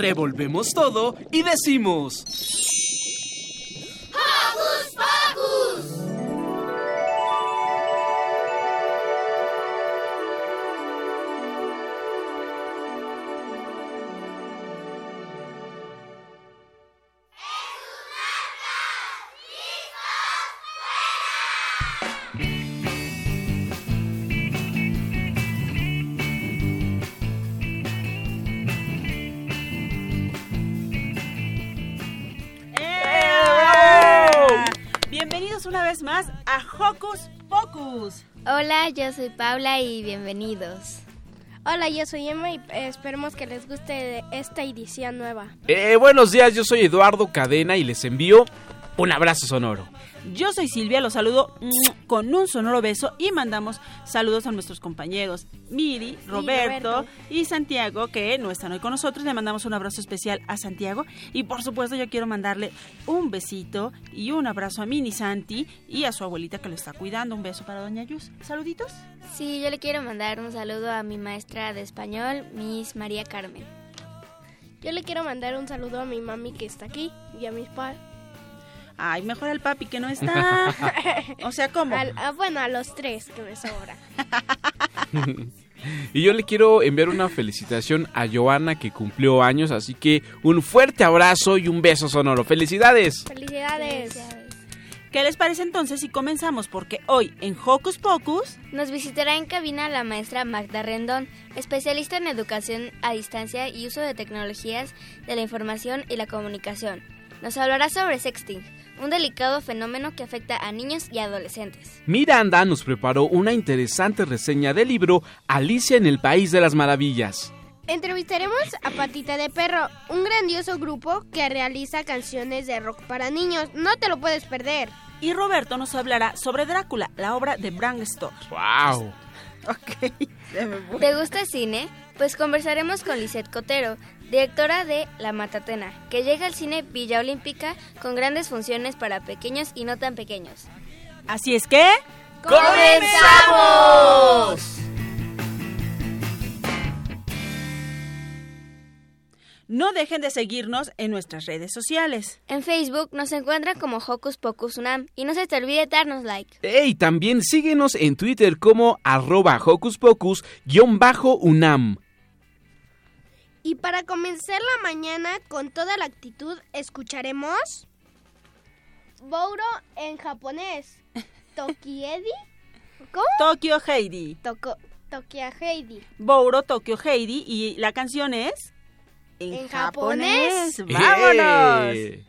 Revolvemos todo y decimos... Hola, yo soy Paula y bienvenidos. Hola, yo soy Emma y esperemos que les guste esta edición nueva. Eh, buenos días, yo soy Eduardo Cadena y les envío un abrazo sonoro. Yo soy Silvia, los saludo mm, con un sonoro beso y mandamos saludos a nuestros compañeros Miri, Roberto, Roberto. y Santiago, que no están hoy con nosotros. Le mandamos un abrazo especial a Santiago y por supuesto yo quiero mandarle un besito y un abrazo a Mini Santi y a su abuelita que lo está cuidando. Un beso para Doña Yus. Saluditos. Sí, yo le quiero mandar un saludo a mi maestra de español, Miss María Carmen. Yo le quiero mandar un saludo a mi mami que está aquí y a mis padres. Ay, mejor al papi que no está. O sea, ¿cómo? Al- ah, bueno, a los tres que me sobra. Y yo le quiero enviar una felicitación a Joana que cumplió años, así que un fuerte abrazo y un beso sonoro. ¡Felicidades! Felicidades. ¿Qué les parece entonces si comenzamos? Porque hoy en Hocus Pocus Nos visitará en cabina la maestra Magda Rendón, especialista en educación a distancia y uso de tecnologías de la información y la comunicación. Nos hablará sobre sexting, un delicado fenómeno que afecta a niños y adolescentes. Miranda nos preparó una interesante reseña del libro Alicia en el País de las Maravillas. Entrevistaremos a Patita de Perro, un grandioso grupo que realiza canciones de rock para niños. No te lo puedes perder. y Roberto nos hablará sobre Drácula, la obra de Bram Stoker. ¡Wow! Ok. ¿Te gusta el cine? Pues conversaremos con Lisette Cotero, directora de La Matatena, que llega al cine Villa Olímpica con grandes funciones para pequeños y no tan pequeños. Así es que... ¡Comenzamos! No dejen de seguirnos en nuestras redes sociales. En Facebook nos encuentran como Hocus Pocus Unam y no se te olvide darnos like. ¡Ey! También síguenos en Twitter como arroba hocus pocus-unam. Y para comenzar la mañana con toda la actitud, escucharemos Bouro en japonés. Tokiedi. ¿Cómo? Tokyo Heidi. Toko, Tokia Heidi. Bouro, Tokyo Heidi. Y la canción es... En japonés. ¡Vámonos! ¡Eh!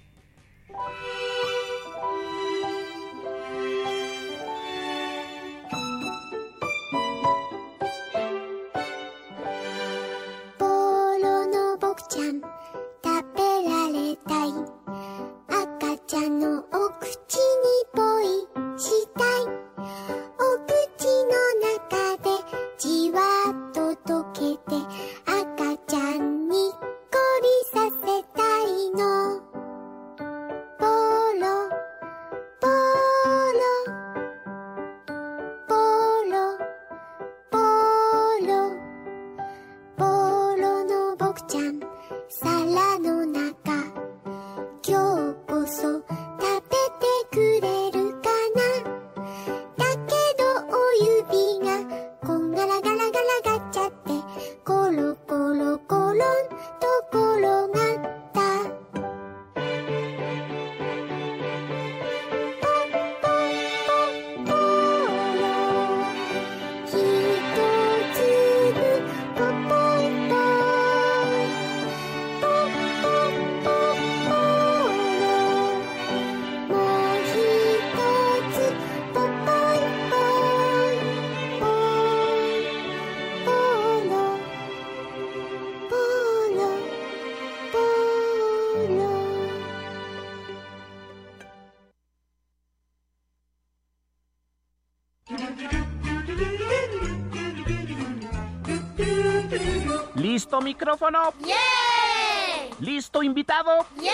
Micrófono? ¡Yeah! ¿Listo invitado? ¡Yeah!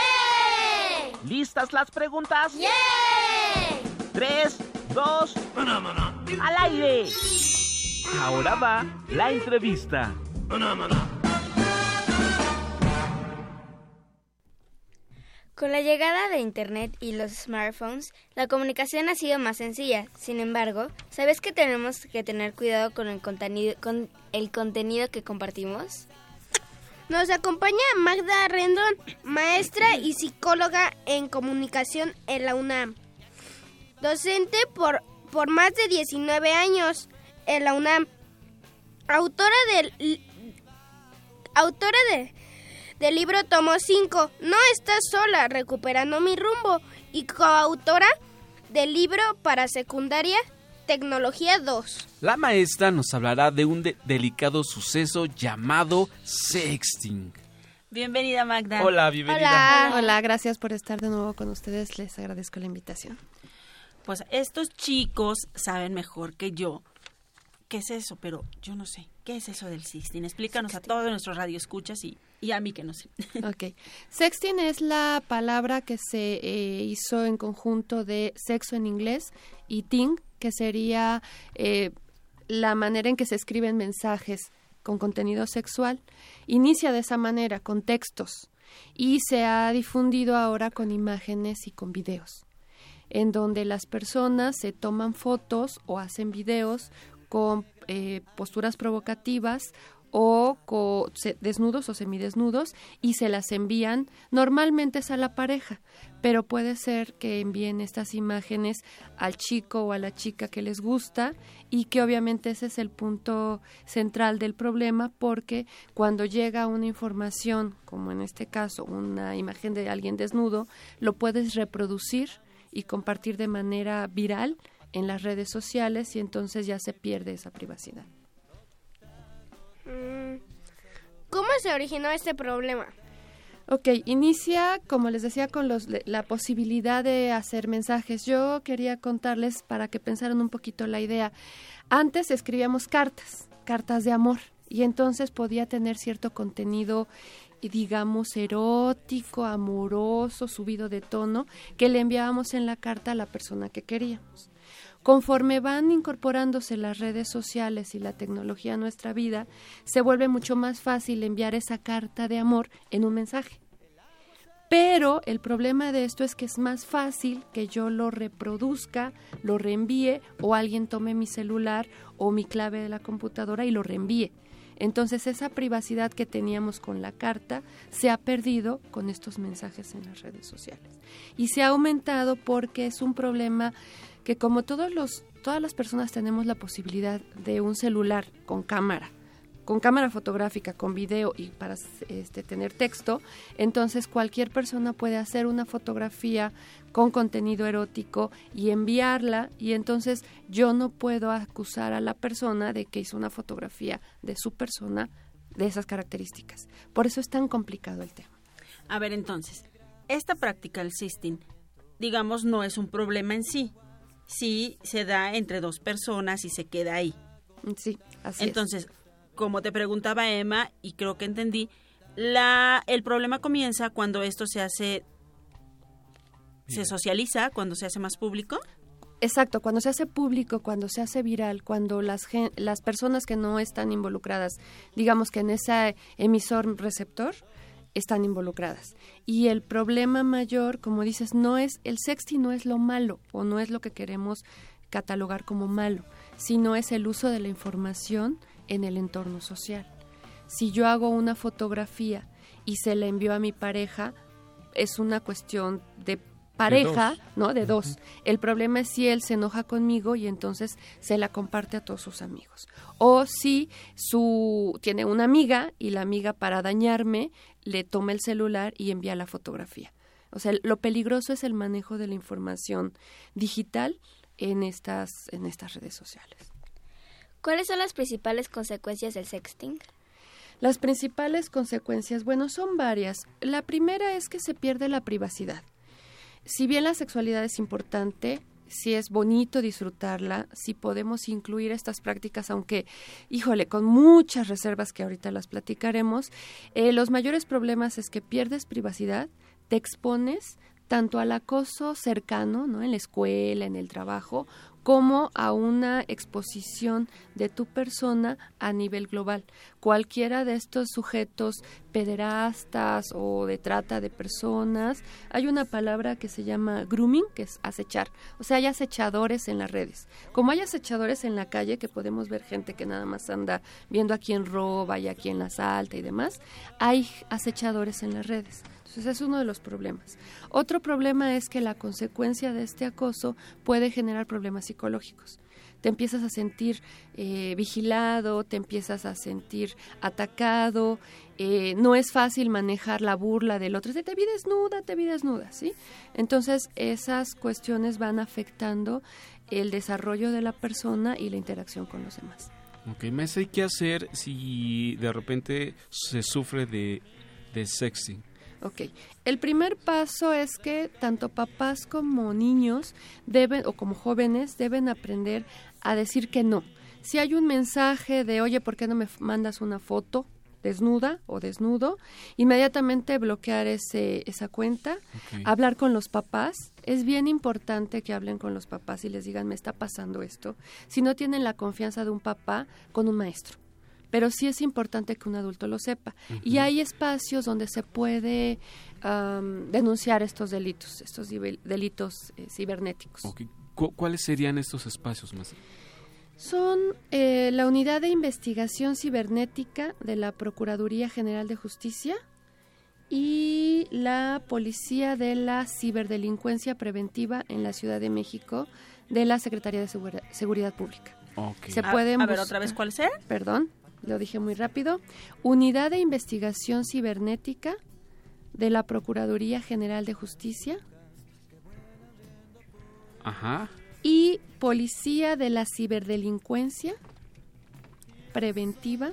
¿Listas las preguntas? ¡Yeah! Tres, dos, al aire. Ahora va la entrevista. Con la llegada de Internet y los smartphones, la comunicación ha sido más sencilla. Sin embargo, ¿sabes que tenemos que tener cuidado con el contenido, con el contenido que compartimos? Nos acompaña Magda Rendón, maestra y psicóloga en comunicación en la UNAM. Docente por, por más de 19 años en la UNAM. Autora del, autora de, del libro Tomo 5, No estás sola, recuperando mi rumbo. Y coautora del libro para secundaria, Tecnología 2. La maestra nos hablará de un de- delicado suceso llamado sexting. Bienvenida, Magda. Hola, bienvenida. Hola. Hola, gracias por estar de nuevo con ustedes. Les agradezco la invitación. Pues estos chicos saben mejor que yo qué es eso, pero yo no sé. ¿Qué es eso del sexting? Explícanos a todos nuestros radioescuchas y, y a mí que no sé. Ok. Sexting es la palabra que se eh, hizo en conjunto de sexo en inglés y ting, que sería eh, la manera en que se escriben mensajes con contenido sexual. Inicia de esa manera, con textos, y se ha difundido ahora con imágenes y con videos, en donde las personas se toman fotos o hacen videos con eh, posturas provocativas o co- desnudos o semidesnudos y se las envían. Normalmente es a la pareja, pero puede ser que envíen estas imágenes al chico o a la chica que les gusta y que obviamente ese es el punto central del problema porque cuando llega una información, como en este caso una imagen de alguien desnudo, lo puedes reproducir y compartir de manera viral en las redes sociales y entonces ya se pierde esa privacidad. ¿Cómo se originó este problema? Ok, inicia, como les decía, con los, la posibilidad de hacer mensajes. Yo quería contarles para que pensaran un poquito la idea. Antes escribíamos cartas, cartas de amor, y entonces podía tener cierto contenido, digamos, erótico, amoroso, subido de tono, que le enviábamos en la carta a la persona que queríamos. Conforme van incorporándose las redes sociales y la tecnología a nuestra vida, se vuelve mucho más fácil enviar esa carta de amor en un mensaje. Pero el problema de esto es que es más fácil que yo lo reproduzca, lo reenvíe o alguien tome mi celular o mi clave de la computadora y lo reenvíe. Entonces esa privacidad que teníamos con la carta se ha perdido con estos mensajes en las redes sociales. Y se ha aumentado porque es un problema que como todos los, todas las personas tenemos la posibilidad de un celular con cámara, con cámara fotográfica, con video y para este, tener texto, entonces cualquier persona puede hacer una fotografía con contenido erótico y enviarla y entonces yo no puedo acusar a la persona de que hizo una fotografía de su persona de esas características. Por eso es tan complicado el tema. A ver, entonces, esta práctica del sexting, digamos, no es un problema en sí. Sí se da entre dos personas y se queda ahí. Sí, así Entonces, como te preguntaba Emma, y creo que entendí, la, el problema comienza cuando esto se hace, se socializa, cuando se hace más público. Exacto, cuando se hace público, cuando se hace viral, cuando las, gen- las personas que no están involucradas, digamos que en ese emisor receptor, están involucradas. Y el problema mayor, como dices, no es el sexting no es lo malo o no es lo que queremos catalogar como malo, sino es el uso de la información en el entorno social. Si yo hago una fotografía y se la envío a mi pareja, es una cuestión de pareja. ¿no? De dos. El problema es si él se enoja conmigo y entonces se la comparte a todos sus amigos. O si su tiene una amiga y la amiga para dañarme le toma el celular y envía la fotografía. O sea, lo peligroso es el manejo de la información digital en estas en estas redes sociales. ¿Cuáles son las principales consecuencias del sexting? Las principales consecuencias, bueno, son varias. La primera es que se pierde la privacidad. Si bien la sexualidad es importante, si es bonito disfrutarla, si podemos incluir estas prácticas, aunque, híjole, con muchas reservas que ahorita las platicaremos, eh, los mayores problemas es que pierdes privacidad, te expones tanto al acoso cercano, ¿no? En la escuela, en el trabajo, como a una exposición de tu persona a nivel global. Cualquiera de estos sujetos pederastas o de trata de personas, hay una palabra que se llama grooming, que es acechar. O sea, hay acechadores en las redes. Como hay acechadores en la calle, que podemos ver gente que nada más anda viendo a quién roba y a quién la salta y demás, hay acechadores en las redes. Entonces es uno de los problemas. Otro problema es que la consecuencia de este acoso puede generar problemas psicológicos. Te empiezas a sentir eh, vigilado, te empiezas a sentir atacado, eh, no es fácil manejar la burla del otro, te vi desnuda, te vi desnuda, ¿sí? Entonces esas cuestiones van afectando el desarrollo de la persona y la interacción con los demás. Ok, me qué hacer si de repente se sufre de, de sexting. Ok, el primer paso es que tanto papás como niños deben, o como jóvenes, deben aprender a decir que no. Si hay un mensaje de, oye, ¿por qué no me mandas una foto desnuda o desnudo? Inmediatamente bloquear ese, esa cuenta, hablar con los papás. Es bien importante que hablen con los papás y les digan, me está pasando esto. Si no tienen la confianza de un papá, con un maestro pero sí es importante que un adulto lo sepa. Y hay espacios donde se puede denunciar estos delitos, estos delitos eh, cibernéticos. ¿Cuáles serían estos espacios más? Son eh, la Unidad de Investigación Cibernética de la Procuraduría General de Justicia y la Policía de la Ciberdelincuencia Preventiva en la Ciudad de México de la Secretaría de Seguridad Pública. Se pueden a, ver otra vez cuál sea. Perdón lo dije muy rápido, Unidad de Investigación Cibernética de la Procuraduría General de Justicia. Ajá. Y Policía de la Ciberdelincuencia Preventiva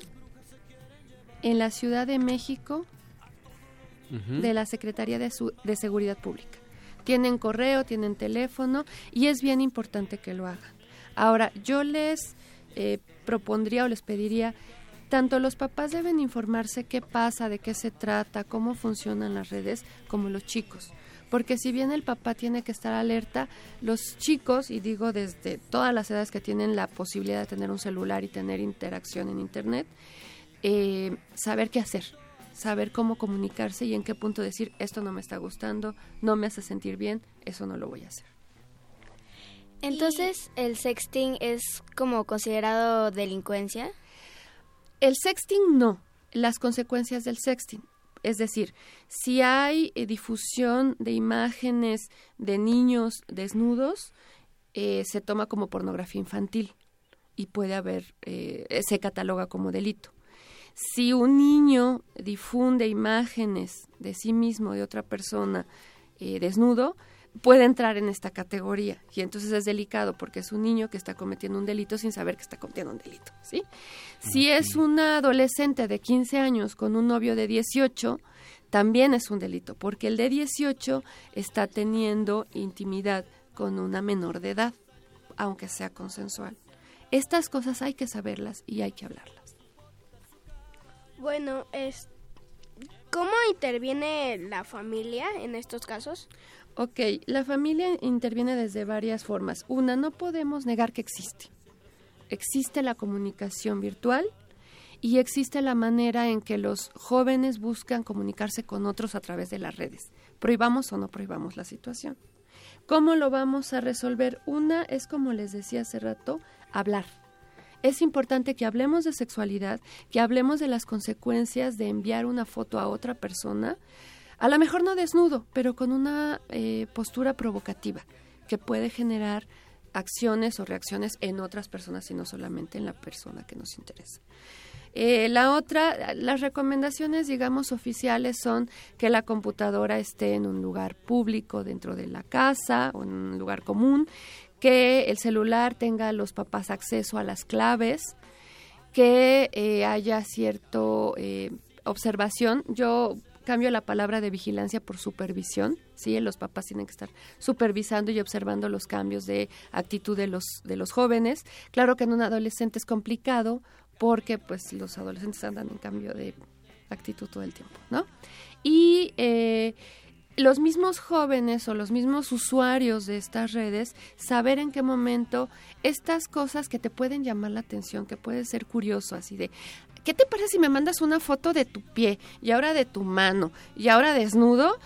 en la Ciudad de México de la Secretaría de, de Seguridad Pública. Tienen correo, tienen teléfono y es bien importante que lo hagan. Ahora, yo les eh, propondría o les pediría tanto los papás deben informarse qué pasa, de qué se trata, cómo funcionan las redes, como los chicos. Porque si bien el papá tiene que estar alerta, los chicos, y digo desde todas las edades que tienen la posibilidad de tener un celular y tener interacción en Internet, eh, saber qué hacer, saber cómo comunicarse y en qué punto decir, esto no me está gustando, no me hace sentir bien, eso no lo voy a hacer. Entonces, ¿el sexting es como considerado delincuencia? El sexting no, las consecuencias del sexting. Es decir, si hay eh, difusión de imágenes de niños desnudos, eh, se toma como pornografía infantil y puede haber, eh, se cataloga como delito. Si un niño difunde imágenes de sí mismo, de otra persona, desnudo, puede entrar en esta categoría y entonces es delicado porque es un niño que está cometiendo un delito sin saber que está cometiendo un delito, ¿sí? Si es una adolescente de 15 años con un novio de 18, también es un delito porque el de 18 está teniendo intimidad con una menor de edad, aunque sea consensual. Estas cosas hay que saberlas y hay que hablarlas. Bueno, es ¿cómo interviene la familia en estos casos? Ok, la familia interviene desde varias formas. Una, no podemos negar que existe. Existe la comunicación virtual y existe la manera en que los jóvenes buscan comunicarse con otros a través de las redes. Prohibamos o no prohibamos la situación. ¿Cómo lo vamos a resolver? Una es, como les decía hace rato, hablar. Es importante que hablemos de sexualidad, que hablemos de las consecuencias de enviar una foto a otra persona, a lo mejor no desnudo, pero con una eh, postura provocativa que puede generar acciones o reacciones en otras personas y no solamente en la persona que nos interesa. Eh, la otra, las recomendaciones, digamos, oficiales son que la computadora esté en un lugar público dentro de la casa o en un lugar común, que el celular tenga los papás acceso a las claves, que eh, haya cierto observación. Yo cambio la palabra de vigilancia por supervisión, ¿sí? Los papás tienen que estar supervisando y observando los cambios de actitud de los, de los jóvenes. Claro que en un adolescente es complicado porque pues los adolescentes andan en cambio de actitud todo el tiempo, ¿no? Y eh, los mismos jóvenes o los mismos usuarios de estas redes saber en qué momento estas cosas que te pueden llamar la atención, que puede ser curioso, así de, ¿qué te parece si me mandas una foto de tu pie y ahora de tu mano y ahora desnudo?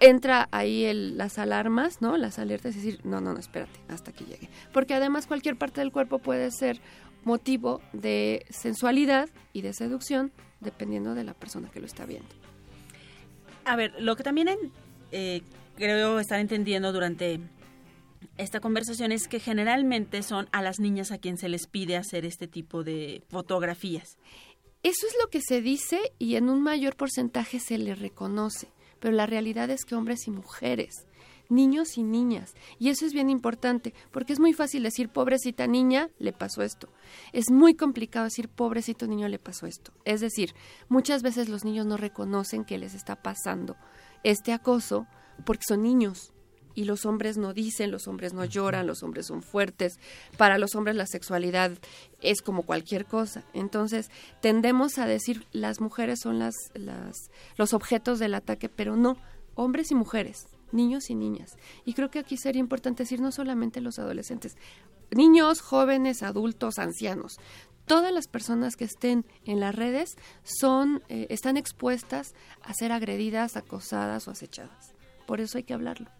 Entra ahí el, las alarmas, ¿no? Las alertas y decir, no, no, no, espérate, hasta que llegue. Porque además cualquier parte del cuerpo puede ser motivo de sensualidad y de seducción dependiendo de la persona que lo está viendo. A ver, lo que también eh, creo estar entendiendo durante esta conversación es que generalmente son a las niñas a quien se les pide hacer este tipo de fotografías. Eso es lo que se dice y en un mayor porcentaje se le reconoce, pero la realidad es que hombres y mujeres, niños y niñas, y eso es bien importante, porque es muy fácil decir pobrecita niña, le pasó esto. Es muy complicado decir pobrecito niño, le pasó esto. Es decir, muchas veces los niños no reconocen que les está pasando este acoso porque son niños y los hombres no dicen, los hombres no lloran, los hombres son fuertes. Para los hombres la sexualidad es como cualquier cosa. Entonces, tendemos a decir las mujeres son las, las los objetos del ataque, pero no, hombres y mujeres, niños y niñas. Y creo que aquí sería importante decir no solamente los adolescentes, niños, jóvenes, adultos, ancianos. Todas las personas que estén en las redes son, eh, están expuestas a ser agredidas, acosadas o acechadas. Por eso hay que hablarlo.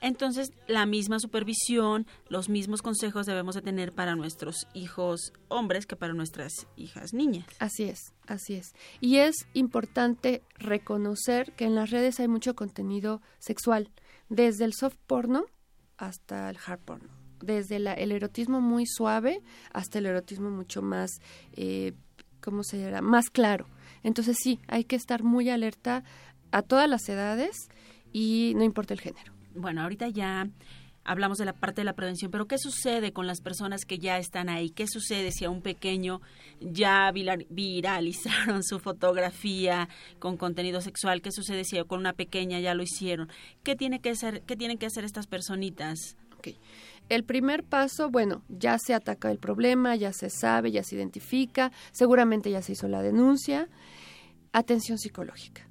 Entonces, la misma supervisión, los mismos consejos debemos de tener para nuestros hijos hombres que para nuestras hijas niñas. Así es, así es. Y es importante reconocer que en las redes hay mucho contenido sexual, desde el soft porno hasta el hard porno, desde el erotismo muy suave hasta el erotismo mucho más, eh, ¿cómo se llama? Más claro. Entonces sí, hay que estar muy alerta a todas las edades y no importa el género bueno, ahorita ya hablamos de la parte de la prevención, pero ¿qué sucede con las personas que ya están ahí? ¿Qué sucede si a un pequeño ya viralizaron su fotografía con contenido sexual? ¿Qué sucede si con una pequeña ya lo hicieron? ¿Qué, tiene que hacer, qué tienen que hacer estas personitas? Okay. El primer paso, bueno, ya se ataca el problema, ya se sabe, ya se identifica, seguramente ya se hizo la denuncia. Atención psicológica.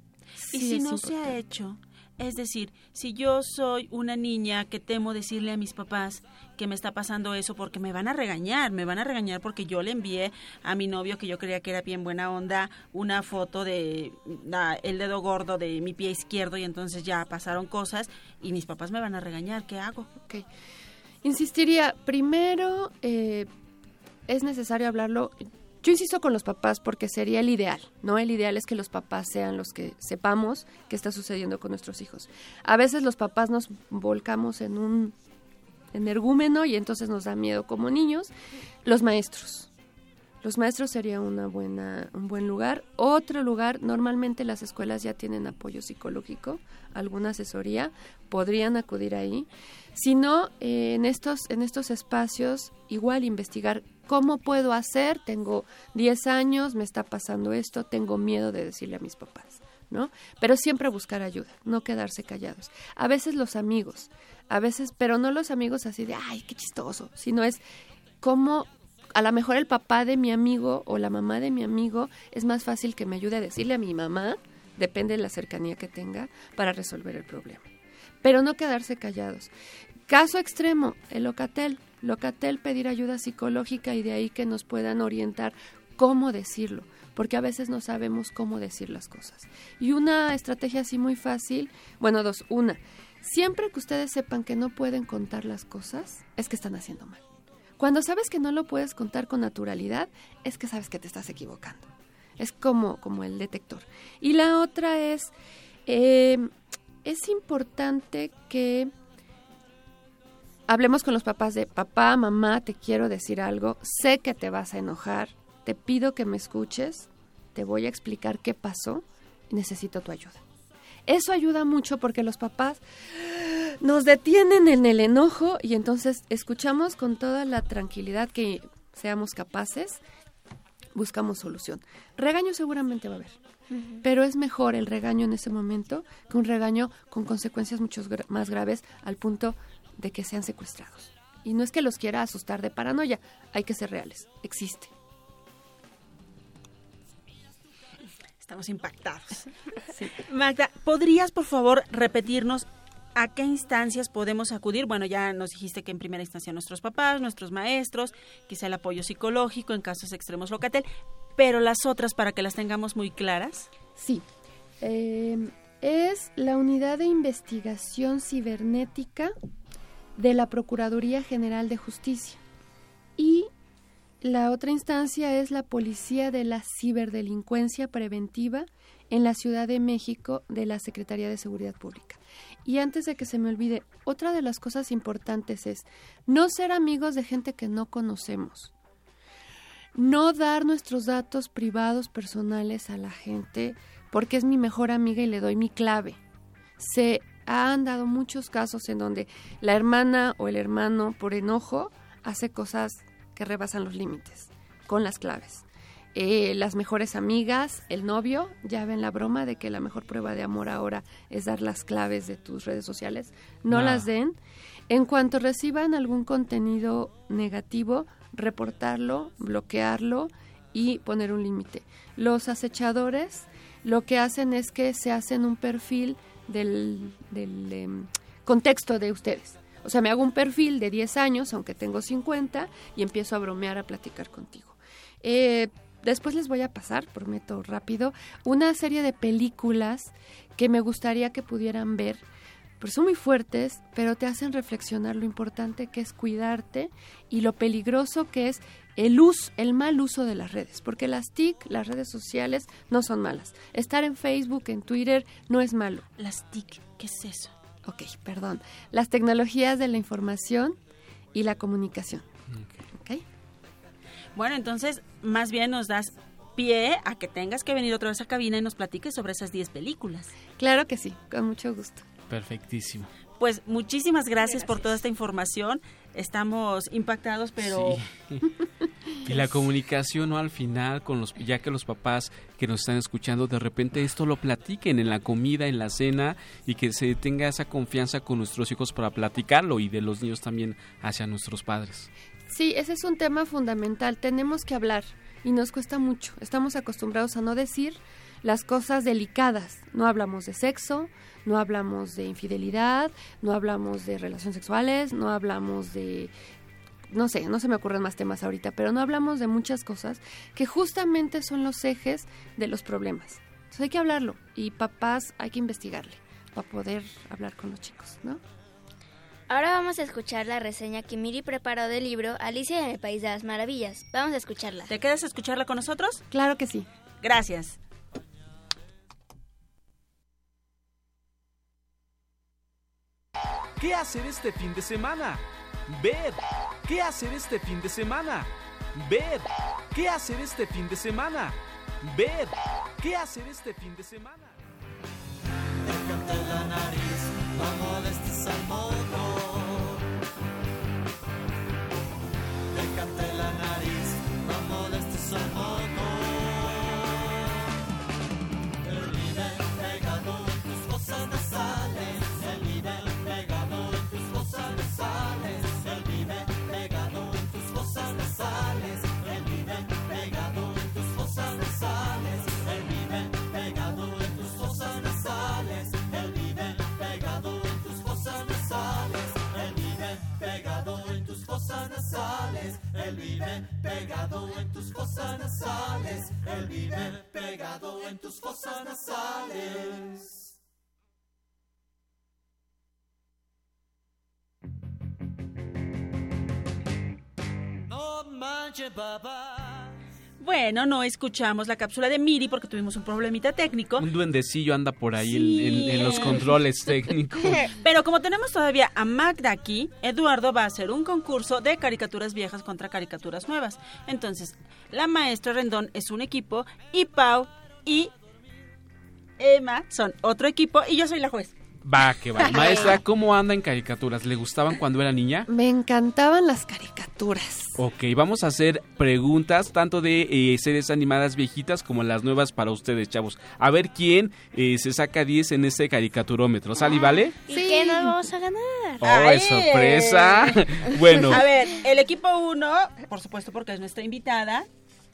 y si no se ha hecho, es decir, si yo soy una niña que temo decirle a mis papás que me está pasando eso porque me van a regañar, me van a regañar porque yo le envié a mi novio que yo creía que era bien buena onda una foto de el dedo gordo de mi pie izquierdo y entonces ya pasaron cosas y mis papás me van a regañar, ¿qué hago? Okay. Insistiría, primero eh, es necesario hablarlo yo insisto con los papás porque sería el ideal, ¿no? El ideal es que los papás sean los que sepamos qué está sucediendo con nuestros hijos. A veces los papás nos volcamos en un energúmeno y entonces nos da miedo como niños. Los maestros. Los maestros sería una buena, un buen lugar. Otro lugar, normalmente las escuelas ya tienen apoyo psicológico, alguna asesoría, podrían acudir ahí. Si no, eh, en, estos, en estos espacios, igual investigar ¿Cómo puedo hacer? Tengo 10 años, me está pasando esto, tengo miedo de decirle a mis papás, ¿no? Pero siempre buscar ayuda, no quedarse callados. A veces los amigos, a veces, pero no los amigos así de, ay, qué chistoso, sino es cómo a lo mejor el papá de mi amigo o la mamá de mi amigo es más fácil que me ayude a decirle a mi mamá, depende de la cercanía que tenga, para resolver el problema. Pero no quedarse callados. Caso extremo, el Locatel. Locatel pedir ayuda psicológica y de ahí que nos puedan orientar cómo decirlo, porque a veces no sabemos cómo decir las cosas. Y una estrategia así muy fácil, bueno, dos, una, siempre que ustedes sepan que no pueden contar las cosas, es que están haciendo mal. Cuando sabes que no lo puedes contar con naturalidad, es que sabes que te estás equivocando. Es como, como el detector. Y la otra es, eh, es importante que hablemos con los papás de papá, mamá, te quiero decir algo, sé que te vas a enojar, te pido que me escuches, te voy a explicar qué pasó necesito tu ayuda. Eso ayuda mucho porque los papás nos detienen en el enojo y entonces escuchamos con toda la tranquilidad que seamos capaces. buscamos solución. Regaño seguramente va a haber, pero es mejor el regaño en ese momento que un regaño con consecuencias mucho gra- más graves al punto de que sean secuestrados. Y no es que los quiera asustar de paranoia, hay que ser reales, existe. Estamos impactados. Magda, ¿podrías por favor repetirnos a qué instancias podemos acudir? Bueno, ya nos dijiste que en primera instancia nuestros papás, nuestros maestros, quizá el apoyo psicológico en casos extremos locatel, pero las otras para que las tengamos muy claras. Sí. Eh, es la unidad de investigación cibernética de la Procuraduría General de Justicia. Y la otra instancia es la Policía de la Ciberdelincuencia Preventiva en la Ciudad de México de la Secretaría de Seguridad Pública. Y antes de que se me olvide, otra de las cosas importantes es no ser amigos de gente que no conocemos no dar nuestros datos privados personales a la gente porque es mi mejor amiga y le doy mi clave. Se han dado muchos casos en donde la hermana o el hermano por enojo hace cosas que rebasan los límites con las claves. Eh, las mejores amigas, el novio, ya ven la broma de que la mejor prueba de amor ahora es dar las claves de tus redes sociales. No No. las den. En cuanto reciban algún contenido negativo, reportarlo, bloquearlo y poner un límite. Los acechadores lo que hacen es que se hacen un perfil del, del, em, contexto de ustedes. O sea, me hago un perfil de 10 años, aunque tengo 50, y empiezo a bromear, a platicar contigo. Eh, después les voy a pasar, prometo rápido, una serie de películas que me gustaría que pudieran ver. Pues son muy fuertes, pero te hacen reflexionar lo importante que es cuidarte y lo peligroso que es el uso, el mal uso de las redes, porque las TIC, las redes sociales, no son malas. Estar en Facebook, en Twitter, no es malo. Las TIC, ¿qué es eso? Ok, perdón. Las tecnologías de la información y la comunicación. Ok. Bueno, entonces, más bien nos das pie a que tengas que venir otra vez a cabina y nos platiques sobre esas 10 películas. Claro que sí, con mucho gusto. Perfectísimo. Pues muchísimas gracias, por toda esta información. Estamos impactados, pero Sí. y la comunicación, ¿no? Al final, con los, ya que los papás que nos están escuchando, de repente esto lo platiquen en la comida, en la cena, y que se tenga esa confianza con nuestros hijos para platicarlo y de los niños también hacia nuestros padres. Sí, ese es un tema fundamental. Tenemos que hablar y nos cuesta mucho. Estamos acostumbrados a no decir las cosas delicadas. No hablamos de sexo, no hablamos de infidelidad, no hablamos de relaciones sexuales, no hablamos de no sé, no se me ocurren más temas ahorita, pero no hablamos de muchas cosas que justamente son los ejes de los problemas. Entonces hay que hablarlo y papás hay que investigarle para poder hablar con los chicos, ¿no? Ahora vamos a escuchar la reseña que Miri preparó del libro Alicia en el País de las Maravillas. Vamos a escucharla. ¿te quedas a escucharla con nosotros? Claro que sí. Gracias. ¿Qué hacer este fin de semana? Ver. ¿Qué hacer este fin de semana? Ver. ¿Qué hacer este fin de semana? Ver. ¿Qué hacer este fin de semana? Él vive pegado en tus fosas nasales. Él vive pegado en tus fosas nasales. No manches, papá. Bueno, no escuchamos la cápsula de Miri porque tuvimos un problemita técnico. Un duendecillo anda por ahí en- en los controles técnicos. Pero como tenemos todavía a Magda aquí, Eduardo va a hacer un concurso de caricaturas viejas contra caricaturas nuevas. Entonces, la maestra Rendón es un equipo y Pau y Emma son otro equipo y yo soy la juez. Va, que va. Maestra, ¿cómo anda en caricaturas? ¿Le gustaban cuando era niña? Me encantaban las caricaturas. Ok, vamos a hacer preguntas tanto de eh, series animadas viejitas como las nuevas para ustedes, chavos. A ver quién eh, se saca 10 en este caricaturómetro. ¿Sale y vale? ¿Y qué nos vamos a ganar? ¡Oh, Ay. es sorpresa! bueno, A ver, el equipo 1, por supuesto porque es nuestra invitada,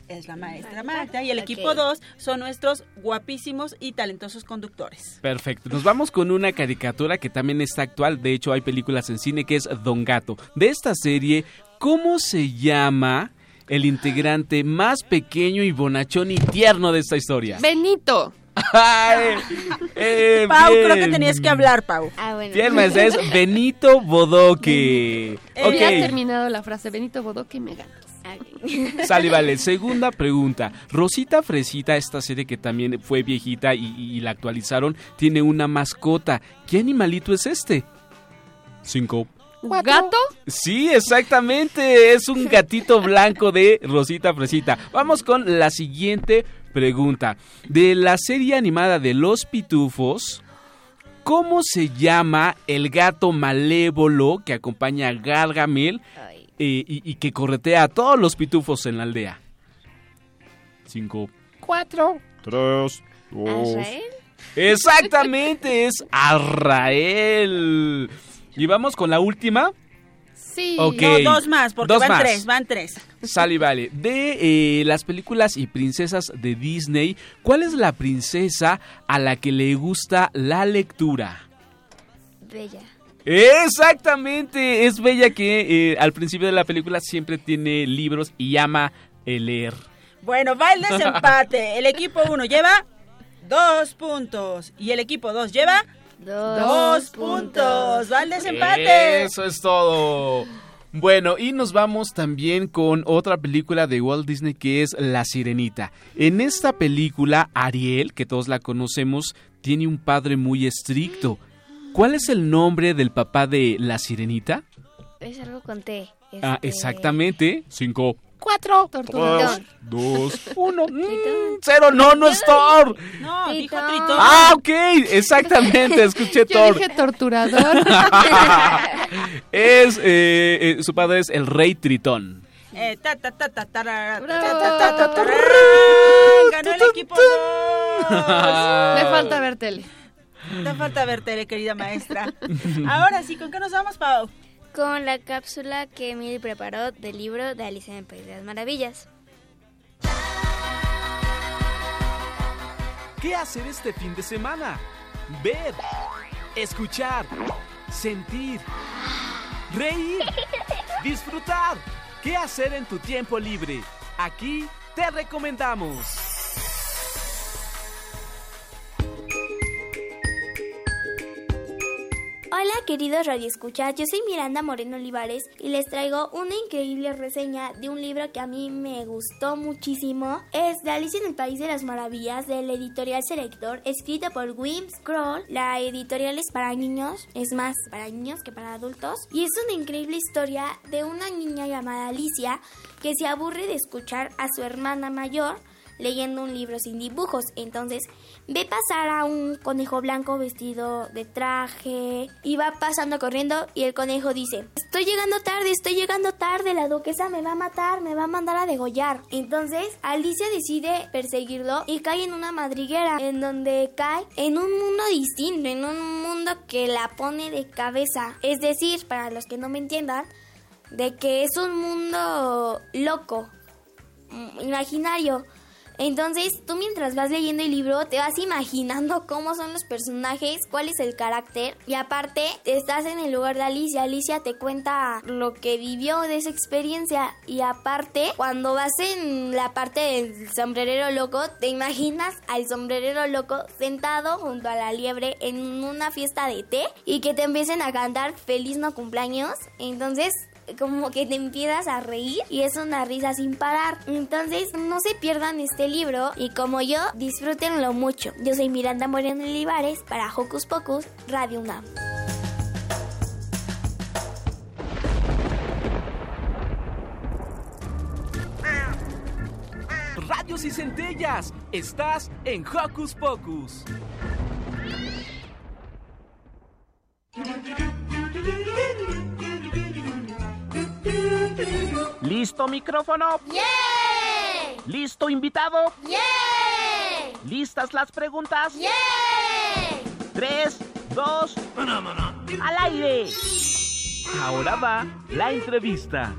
es la maestra Magda. Y el equipo 2 son nuestros guapísimos y talentosos conductores. perfecto. Nos vamos con una caricatura que también está actual. De hecho, hay películas en cine que es Don Gato. De esta serie, ¿cómo se llama el integrante más pequeño y bonachón y tierno de esta historia? Benito. Ay, eh, Pau, creo que tenías que hablar, Pau. Ah, bueno. Bien, es Benito Bodoque. Ya Ok, terminado la frase Benito Bodoque y me ganas. Ah, ok. sale, vale. Segunda pregunta. Rosita Fresita, esta serie que también fue viejita y, y la actualizaron, tiene una mascota. ¿Qué animalito es este? Cinco. ¿Gato? Sí, exactamente. Es un gatito blanco de Rosita Fresita. Vamos con la siguiente pregunta. De la serie animada de Los Pitufos, ¿cómo se llama el gato malévolo que acompaña a Gargamel Eh, y, y que corretea a todos los pitufos en la aldea? Cinco. Cuatro. Tres. ¿Azrael? Exactamente, es Arrael. Y vamos con la última. Sí. Ok. No, dos más, porque Dos van más. tres, van tres. Sale y vale. De eh, las películas y princesas de Disney, ¿cuál es la princesa a la que le gusta la lectura? Bella. Exactamente, es Bella que eh, al principio de la película siempre tiene libros y ama el leer. Bueno, va el desempate. El equipo 1 lleva dos puntos. Y el equipo 2 lleva Dos, dos puntos. Va el desempate. Eso es todo. Bueno, y nos vamos también con otra película de Walt Disney que es La Sirenita. En esta película, Ariel, que todos la conocemos, tiene un padre muy estricto. ¿Cuál es el nombre del papá de La Sirenita? Es algo con T. Ah, Este, exactamente. Cinco, Cuatro. Tortuga. tres, dos, uno. Mm, cero, no, no es Thor. No, dijo Tritón. Ah, ok, exactamente, escuché Yo Thor. dije torturador. es, eh, eh, su padre es el rey Tritón. Eh, ta, ta, ta, ta, tarara, ta, Bravo. ta, ta, ta, tarara. Ganó el equipo 2. Me falta ver tele. Te falta ver tele, querida maestra. Ahora sí, ¿con qué nos vamos, Pau? Con la cápsula que Emily preparó del libro de Alicia en el País de las Maravillas. ¿Qué hacer este fin de semana? Ver, escuchar, sentir, reír, disfrutar. ¿Qué hacer en tu tiempo libre? Aquí te recomendamos. Hola queridos radioescuchas, yo soy Miranda Moreno Olivares y les traigo una increíble reseña de un libro que a mí me gustó muchísimo. Es de Alicia en el País de las Maravillas del editorial Selector, escrita por Wim Scroll. La editorial es para niños, es más para niños que para adultos. Y es una increíble historia de una niña llamada Alicia que se aburre de escuchar a su hermana mayor leyendo un libro sin dibujos. Entonces ve pasar a un conejo blanco vestido de traje y va pasando corriendo y el conejo dice, estoy llegando tarde, estoy llegando tarde, la duquesa me va a matar, me va a mandar a degollar. Entonces Alicia decide perseguirlo y cae en una madriguera en donde cae en un mundo distinto, en un mundo que la pone de cabeza. Es decir, para los que no me entiendan, de que es un mundo loco, mm, imaginario. Entonces, tú mientras vas leyendo el libro, te vas imaginando cómo son los personajes, cuál es el carácter. Y aparte, estás en el lugar de Alicia. Alicia te cuenta lo que vivió de esa experiencia. Y aparte, cuando vas en la parte del sombrerero loco, te imaginas al sombrerero loco sentado junto a la liebre en una fiesta de té y que te empiecen a cantar feliz no cumpleaños. Entonces, como que te empiezas a reír y es una risa sin parar. Entonces, no se pierdan este libro y como yo, disfrútenlo mucho. Yo soy Miranda Moreno Olivares para Hocus Pocus Radio UNAM. Radios y centellas, estás en Hocus Pocus. ¿Listo micrófono? ¿Listo invitado? ¿Listas las preguntas? Tres, dos, al aire. Ahora va la entrevista.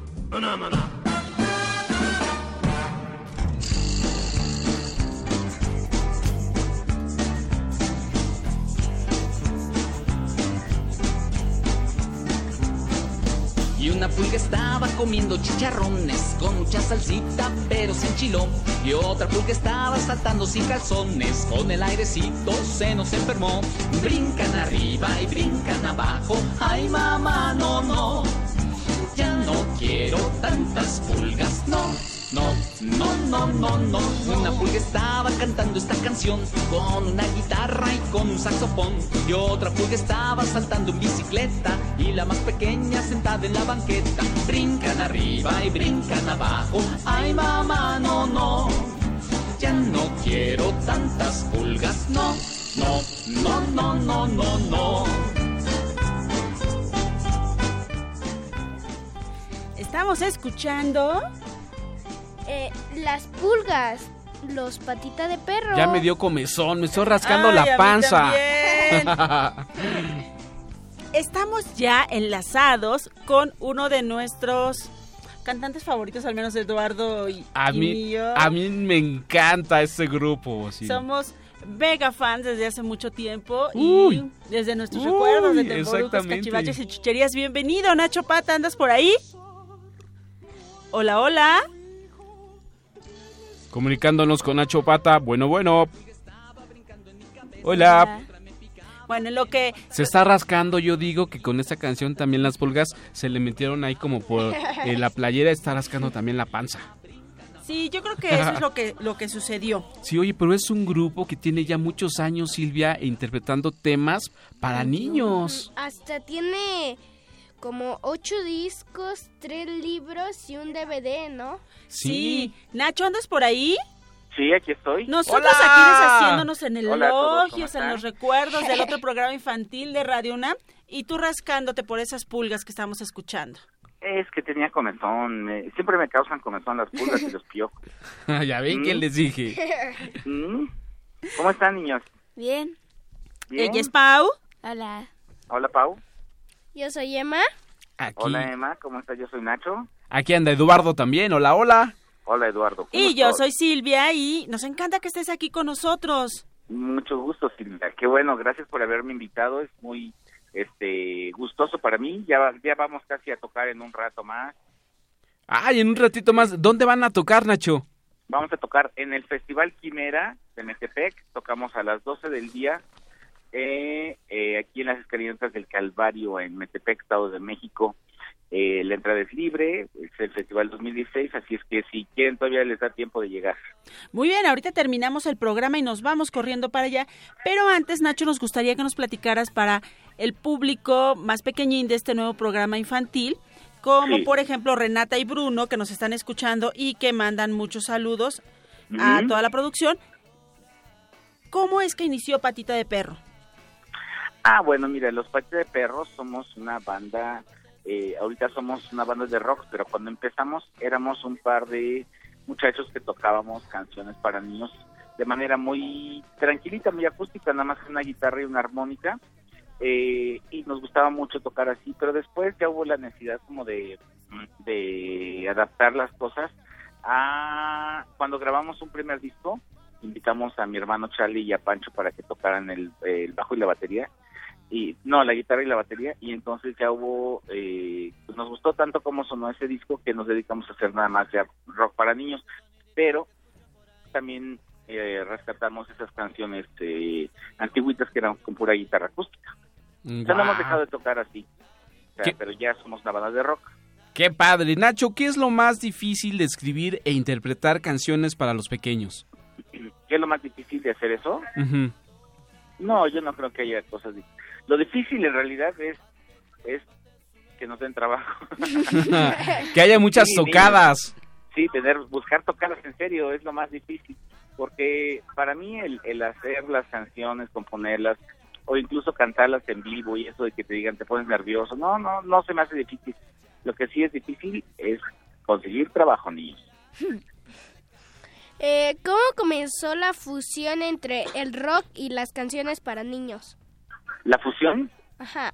Una pulga estaba comiendo chicharrones con mucha salsita pero sin chilón. Y otra pulga estaba saltando sin calzones con el airecito se nos enfermó. Brincan arriba y brincan abajo. Ay mamá, no, no. Ya no quiero tantas pulgas, no. No, no, no, no, no. Una pulga estaba cantando esta canción con una guitarra y con un saxofón. Y otra pulga estaba saltando en bicicleta y la más pequeña sentada en la banqueta. Brincan arriba y brincan abajo. Ay, mamá, no, no. Ya no quiero tantas pulgas, no. No, no, no, no, no, no. Estamos escuchando Eh, las pulgas, los patitas de perro. Ya me dio comezón, me estoy rascando Ay, a la mí panza. Estamos ya enlazados con uno de nuestros cantantes favoritos, al menos Eduardo y, a y mí, mío. a mí me encanta ese grupo. sí. Somos mega fans desde hace mucho tiempo Uy. y desde nuestros Uy, recuerdos de temporucos, cachivaches y chucherías. Bienvenido, Nacho Pata, ¿andas por ahí? Hola, hola. Comunicándonos con Nacho Pata. Bueno, bueno. Hola. Bueno, en lo que Se está rascando, yo digo que con esta canción también las pulgas se le metieron ahí como por eh, la playera, está rascando también la panza. Sí, yo creo que eso es lo que, lo que sucedió. Sí, oye, pero es un grupo que tiene ya muchos años, Silvia, interpretando temas para niños. Hasta tiene como ocho discos, tres libros y un DVD, ¿no? Sí. Nacho, ¿andas por ahí? Sí, aquí estoy. Nosotros Hola. aquí deshaciéndonos en Hola a todos, ¿cómo elogios, en los recuerdos del otro programa infantil de Radio UNAM y tú rascándote por esas pulgas que estamos escuchando. Es que tenía comezón. me- siempre me causan comezón las pulgas y los piojos. ya ven que Mm. les dije. Mm. ¿Cómo están, niños? Bien. ¿Bien? Ella es Pau. Hola. Hola, Pau. Yo soy Emma. Aquí, Hola, Emma. ¿Cómo estás? Yo soy Nacho. aquí anda Eduardo también. Hola, hola. Hola, Eduardo. ¿Cómo Y yo soy Silvia y nos encanta que estés aquí con nosotros. Mucho gusto, Silvia. Qué bueno. Gracias por haberme invitado. Es muy este gustoso para mí. Ya, va- ya vamos casi a tocar en un rato más. Ay, en un ratito más. ¿Dónde van a tocar, Nacho? Vamos a tocar en el Festival Quimera de Metepec. Tocamos a las 12 del día eh, eh, aquí en las escalinatas del Calvario en Metepec, Estado de México. Eh, la entrada es libre, es el Festival 2016, así es que si quieren todavía les da tiempo de llegar. Muy bien, ahorita terminamos el programa y nos vamos corriendo para allá. Pero antes, Nacho, nos gustaría que nos platicaras para el público más pequeñín de este nuevo programa infantil, como Sí. por ejemplo Renata y Bruno, que nos están escuchando y que mandan muchos saludos a toda la producción. ¿Cómo es que inició Patita de Perro? Ah, bueno, mira, los Patitas de Perros somos una banda, eh, ahorita somos una banda de rock, pero cuando empezamos éramos un par de muchachos que tocábamos canciones para niños de manera muy tranquilita, muy acústica, nada más que una guitarra y una armónica, eh, y nos gustaba mucho tocar así, pero después ya hubo la necesidad como de, de adaptar las cosas a cuando grabamos un primer disco, invitamos a mi hermano Charlie y a Pancho para que tocaran el bajo y la batería y no la guitarra y la batería y entonces ya hubo eh, pues nos gustó tanto como sonó ese disco que nos dedicamos a hacer nada más ya rock para niños pero también eh, rescatamos esas canciones eh, antiguitas que eran con pura guitarra acústica ya no hemos dejado de tocar así o sea, ¿Qué? pero ya somos una banda de rock Qué padre. Nacho, ¿qué es lo más difícil de escribir e interpretar canciones para los pequeños? ¿qué es lo más difícil de hacer eso? No, yo no creo que haya cosas difíciles. Lo difícil en realidad es es que nos den trabajo. que haya muchas Sí, tocadas. Sí, tener, buscar tocadas en serio es lo más difícil, porque para mí el, el hacer las canciones, componerlas, o incluso cantarlas en vivo y eso de que te digan te pones nervioso, no, no, no se me hace difícil. Lo que sí es difícil es conseguir trabajo, niños. Eh, ¿Cómo comenzó la fusión entre el rock y las canciones para niños? La fusión, Ajá.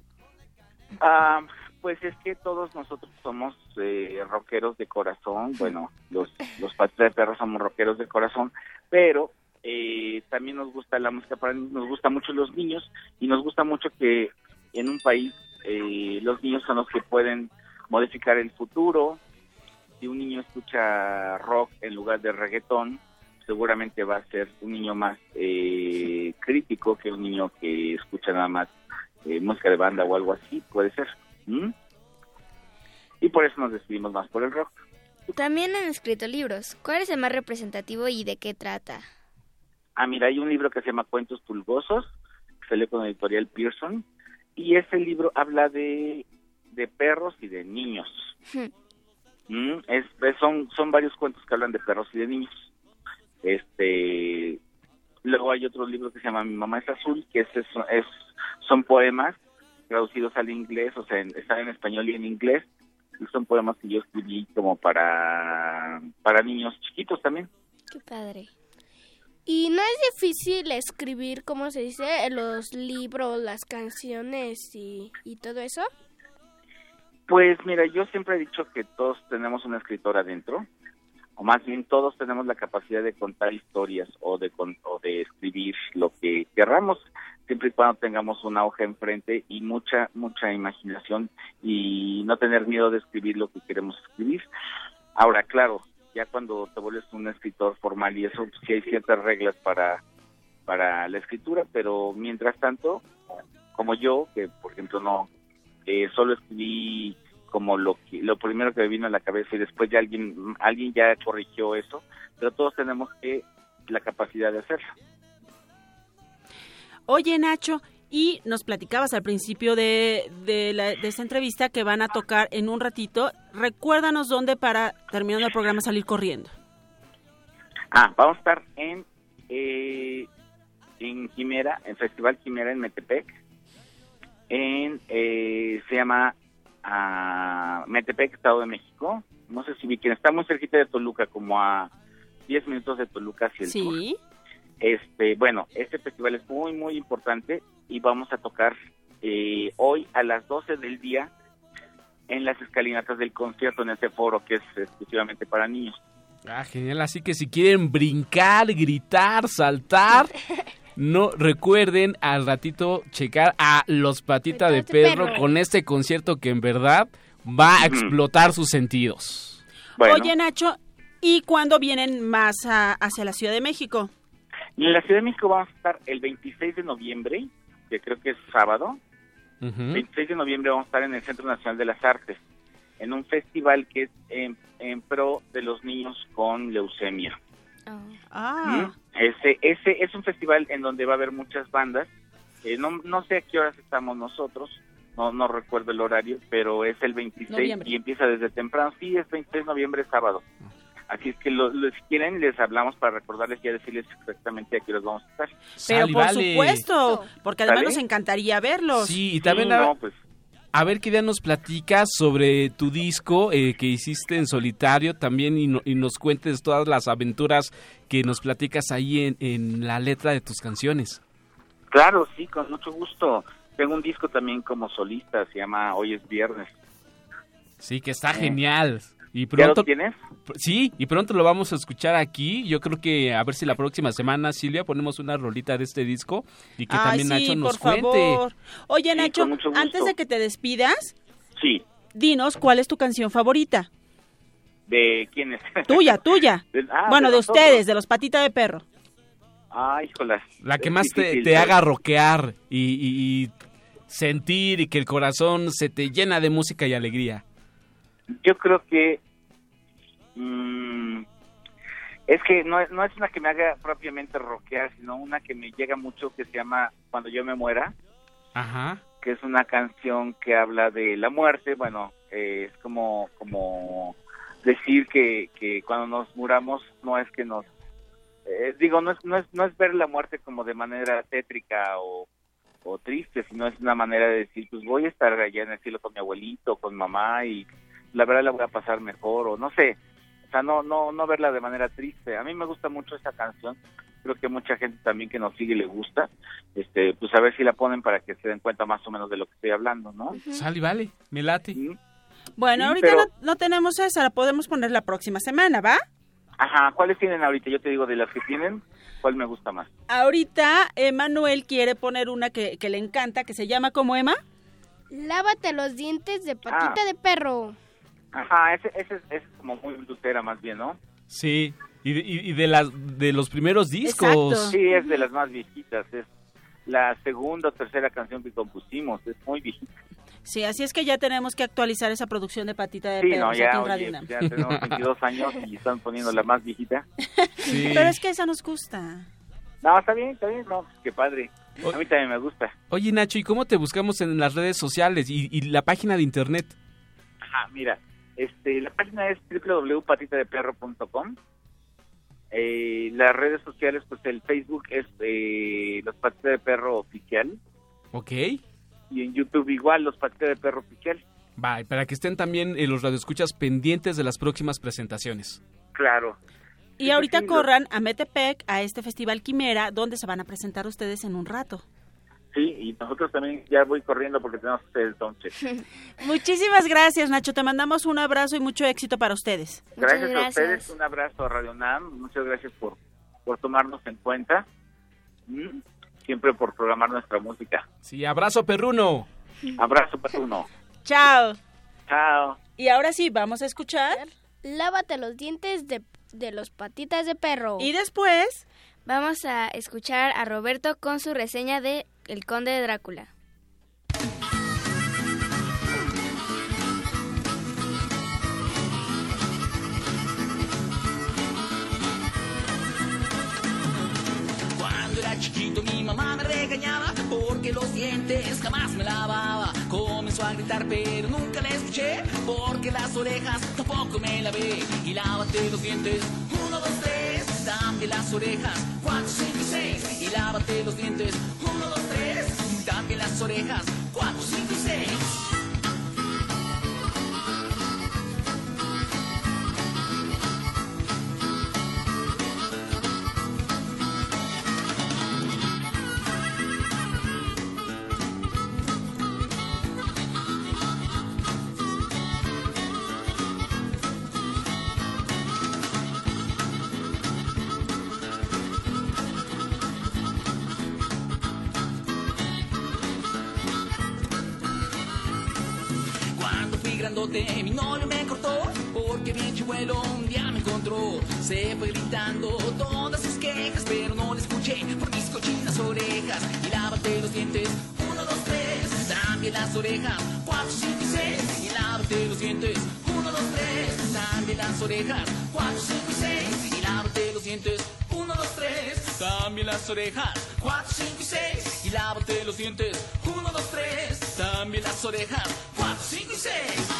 ah, pues es que todos nosotros somos eh, rockeros de corazón. Bueno, los, los de perro somos rockeros de corazón, pero eh, también nos gusta la música para nos gusta mucho los niños y nos gusta mucho que en un país eh, los niños son los que pueden modificar el futuro. Si un niño escucha rock en lugar de reggaetón, seguramente va a ser un niño más eh, crítico que un niño que escucha nada más eh, música de banda o algo así, puede ser. ¿Mm? Y por eso nos decidimos más por el rock. También han escrito libros. ¿Cuál es el más representativo y de qué trata? Ah, mira, hay un libro que se llama Cuentos Pulgosos, que salió con la editorial Pearson, y ese libro habla de, de perros y de niños. Mm, es, son, son varios cuentos que hablan de perros y de niños. Este, luego hay otro libro que se llama Mi mamá es azul, que es, es, es- son poemas traducidos al inglés, o sea, en- están en español y en inglés, y son poemas que yo escribí como para, para niños chiquitos también. Qué padre. ¿Y no es difícil escribir, cómo se dice, los libros, las canciones y, y todo eso? Pues mira, yo siempre he dicho que todos tenemos un escritor adentro, o más bien todos tenemos la capacidad de contar historias o de o de escribir lo que querramos, siempre y cuando tengamos una hoja enfrente y mucha mucha imaginación y no tener miedo de escribir lo que queremos escribir. Ahora, claro, ya cuando te vuelves un escritor formal y eso, sí hay ciertas reglas para para la escritura, pero mientras tanto, como yo, que por ejemplo no eh, solo escribí como lo que, lo primero que me vino a la cabeza y después ya alguien alguien ya corrigió eso, pero todos tenemos que la capacidad de hacerlo. Oye, Nacho, y nos platicabas al principio de, de, la- de esta entrevista que van a tocar en un ratito. Recuérdanos dónde para, terminando el programa, salir corriendo. Ah, vamos a estar en eh, en Quimera, en Festival Quimera en Metepec. En eh, se llama ah, Metepec, Estado de México. No sé si vi quién está muy cerquita de Toluca, como a 10 minutos de Toluca hacia el sur. Sí. Este, bueno, este festival es muy, muy importante y vamos a tocar eh, hoy a las 12 del día en las escalinatas del concierto en ese foro que es exclusivamente para niños. Ah, genial. Así que si quieren brincar, gritar, saltar, no recuerden al ratito checar a los patitas de perro. con este concierto que en verdad va a explotar sus sentidos. Oye, Nacho, ¿y cuándo vienen más a- hacia la Ciudad de México? En la Ciudad de México vamos a estar el 26 de noviembre, que creo que es sábado. Ujú. 26 de noviembre vamos a estar en el Centro Nacional de las Artes, en un festival que es en, en pro de los niños con leucemia. Ah. ¿Mm? Ese, ese es un festival en donde va a haber muchas bandas. Eh, no, no sé a qué horas estamos nosotros, no, no recuerdo el horario, pero es el 26 Noviembre. y empieza desde temprano. Sí, es 26 de noviembre, sábado. Así es que lo, lo- si quieren les hablamos para recordarles y a decirles exactamente a qué horas vamos a estar. Pero por vale. supuesto, porque además ¿Sale? nos encantaría verlos. Sí, y también Sí, a, no, pues, a ver qué día nos platicas sobre tu disco eh, que hiciste en solitario también y, no- y nos cuentes todas las aventuras que nos platicas ahí en, en la letra de tus canciones. Claro, sí, con mucho gusto. Tengo un disco también como solista, se llama Hoy es Viernes. Sí, que está Eh. genial. Y ¿Ya lo pronto, tienes? Sí, y pronto lo vamos a escuchar aquí. Yo creo que a ver si la próxima semana, Silvia, ponemos una rolita de este disco y que Ay, también sí, Nacho nos por cuente. favor. Oye, Sí, Nacho, antes de que te despidas, Sí. dinos cuál es tu canción favorita. ¿De quién es? Tuya, tuya. De- ah, bueno, de, nosotros. ustedes, de los patitas de perro. Ay, híjolas. La que Es más te, difícil, te ¿eh? haga rockear y, y- y sentir y que el corazón se te llena de música y alegría. Yo creo que mm, es que no, es- no es una que me haga propiamente rockear, sino una que me llega mucho que se llama Cuando yo me muera, Ajá. que es una canción que habla de la muerte. Bueno, eh, es como como decir que, que cuando nos muramos no es que nos eh, digo no es, no es no es ver la muerte como de manera tétrica o o triste, sino es una manera de decir, pues voy a estar allá en el cielo con mi abuelito, con mamá y, la verdad la voy a pasar mejor o no sé. O sea, no, no, no verla de manera triste. A mí me gusta mucho esa canción. Creo que mucha gente también que nos sigue le gusta. Este, pues a ver si la ponen para que se den cuenta más o menos de lo que estoy hablando, ¿no? Sale, vale, me late. Bueno, Sí, ahorita pero- no, no tenemos esa, la podemos poner la próxima semana, ¿va? Ajá, ¿cuáles tienen ahorita? Yo te digo, de las que tienen, ¿cuál me gusta más? Ahorita Emanuel quiere poner una que, que le encanta, que se llama como Emma. Lávate los dientes de patita de perro. Ajá, ese, ese, es- ese es como muy blusera más bien, ¿no? Sí, y, de- y- de, las, de los primeros discos. Sí, es de las más viejitas. Es la segunda o tercera canción que compusimos. Es muy viejita. Sí, así es que ya tenemos que actualizar esa producción de Patita de Sí, Perros no, aquí ya, en oye, pues ya tenemos 22 años y están poniendo la más viejita. Pero es que esa nos gusta. No, está bien, está bien, no, qué padre. A mí también me gusta. Oye, Nacho, ¿y cómo te buscamos en las redes sociales y, y la página de internet? Ajá, mira, este, la página es www.patitadeperro.com. Eh, las redes sociales, pues el Facebook es eh, Los Patitas de Perro Oficial Ok. y en YouTube igual Los Patitas de Perro Oficial. Va, y para que estén también eh, los radioescuchas pendientes de las próximas presentaciones. Claro. Y ahorita corran a Metepec, a este Festival Quimera, donde se van a presentar ustedes en un rato. Sí, y nosotros también ya voy corriendo porque tenemos que hacer el soundcheck. Muchísimas gracias, Nacho. Te mandamos un abrazo y mucho éxito para ustedes. Gracias, a ustedes, un abrazo a Radio NAM, muchas gracias por, por tomarnos en cuenta, Mm, siempre por programar nuestra música. Sí, abrazo perruno. Abrazo para uno. Chao. Chao. Y ahora sí, vamos a escuchar. Lávate los dientes de, de los patitas de perro. Y después vamos a escuchar a Roberto con su reseña de El Conde de Drácula. Cuando era chiquito mi mamá me regañaba porque los dientes jamás me lavaba. Comenzó a gritar pero nunca la escuché porque las orejas tampoco me lavé. Y lávate los dientes, uno, dos, tres. También las orejas, cuatro, cinco y seis. Y lávate los dientes, uno, dos, tres. También las orejas, cuatro, cinco y seis. gritándote, mi novio me cortó, porque bien chivuelo un día me encontró. Se fue gritando todas sus quejas, pero no le escuché por mis cochinas orejas. Y lávate los dientes, uno, dos, tres, también las orejas, cuatro, cinco y seis. Y lávate los dientes, uno, dos, tres, también las orejas, cuatro, cinco y seis. Y lávate los dientes, uno, dos, tres, también las orejas, cuatro, cinco y seis. Y lávate los dientes, uno, dos, tres, también las orejas, 4, 5 y 6.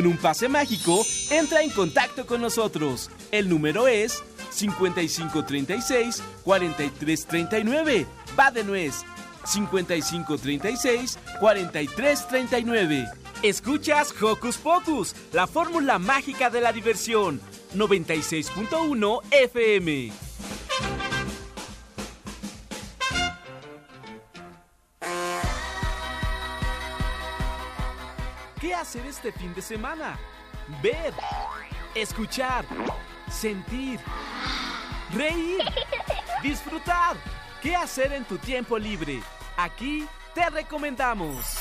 Con un pase mágico, entra en contacto con nosotros. El número es 5536-4339. Va de nuez. 5536-4339. Escuchas Hocus Pocus, la fórmula mágica de la diversión. 96.1 FM. Hacer este fin de semana? Ver, escuchar, sentir, reír, disfrutar. ¿Qué hacer en tu tiempo libre? Aquí te recomendamos.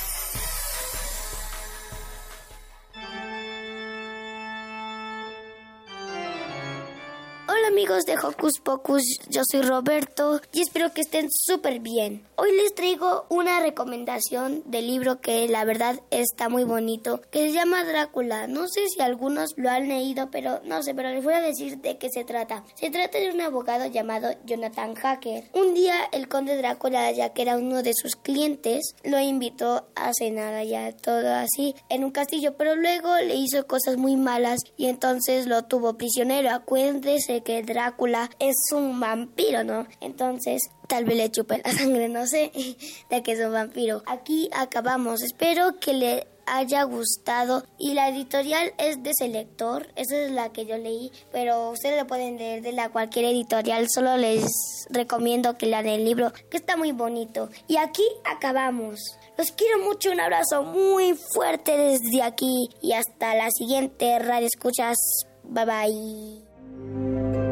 Amigos de Hocus Pocus, yo soy Roberto y espero que estén súper bien. Hoy les traigo una recomendación del libro que la verdad está muy bonito, que se llama Drácula. No sé si algunos lo han leído, pero no sé, pero les voy a decir de qué se trata. Se trata de un abogado llamado Jonathan Hacker. Un día el conde Drácula, ya que era uno de sus clientes, lo invitó a cenar allá, todo así, en un castillo, pero luego le hizo cosas muy malas y entonces lo tuvo prisionero. Acuérdese que Drácula es un vampiro, ¿no? Entonces, tal vez le chupe la sangre, no sé, de que es un vampiro. Aquí acabamos. Espero que le haya gustado y la editorial es de Selector, esa es la que yo leí, pero ustedes lo pueden leer de la cualquier editorial, solo les recomiendo que lean el libro, que está muy bonito. Y aquí acabamos. Los quiero mucho, un abrazo muy fuerte desde aquí y hasta la siguiente radio escuchas. Bye bye.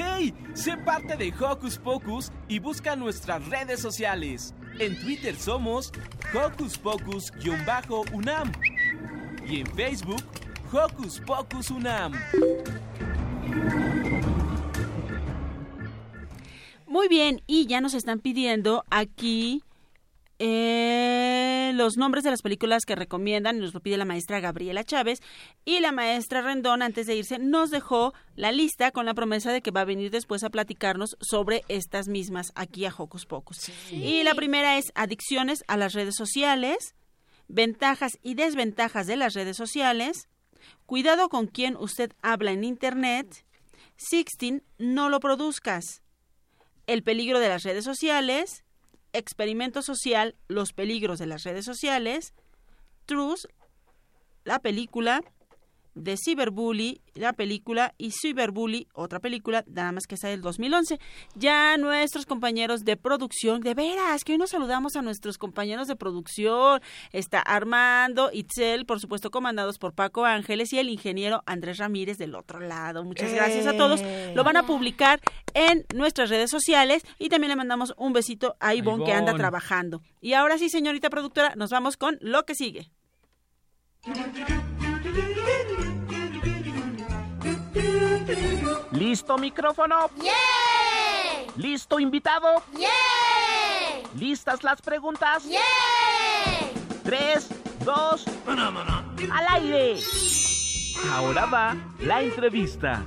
¡Hey! Sé parte de Hocus Pocus y busca nuestras redes sociales. En Twitter somos Hocus Pocus-UNAM y en Facebook Hocus Pocus UNAM. Muy bien, y ya nos están pidiendo aquí eh, los nombres de las películas que recomiendan, nos lo pide la maestra Gabriela Chávez, y la maestra Rendón, antes de irse, nos dejó la lista con la promesa de que va a venir después a platicarnos sobre estas mismas aquí a Hocus Pocus. Y la primera es adicciones a las redes sociales, ventajas y desventajas de las redes sociales, cuidado con quien usted habla en Internet, Sixteen, no lo produzcas, el peligro de las redes sociales, experimento social, los peligros de las redes sociales, Truth, la película, de Cyberbully, la película, y Cyberbully, otra película, nada más que esa del 2011. Ya nuestros compañeros de producción, de veras, que hoy nos saludamos a nuestros compañeros de producción, está Armando, Itzel, por supuesto, comandados por Paco Ángeles y el ingeniero Andrés Ramírez del otro lado. Muchas gracias a todos. Lo van a publicar en nuestras redes sociales y también le mandamos un besito a Ivonne, que anda trabajando. Y ahora sí, señorita productora, nos vamos con lo que sigue. ¿Listo micrófono? ¿Listo invitado? ¿Listas las preguntas? Tres, dos, al aire. Ahora va la entrevista.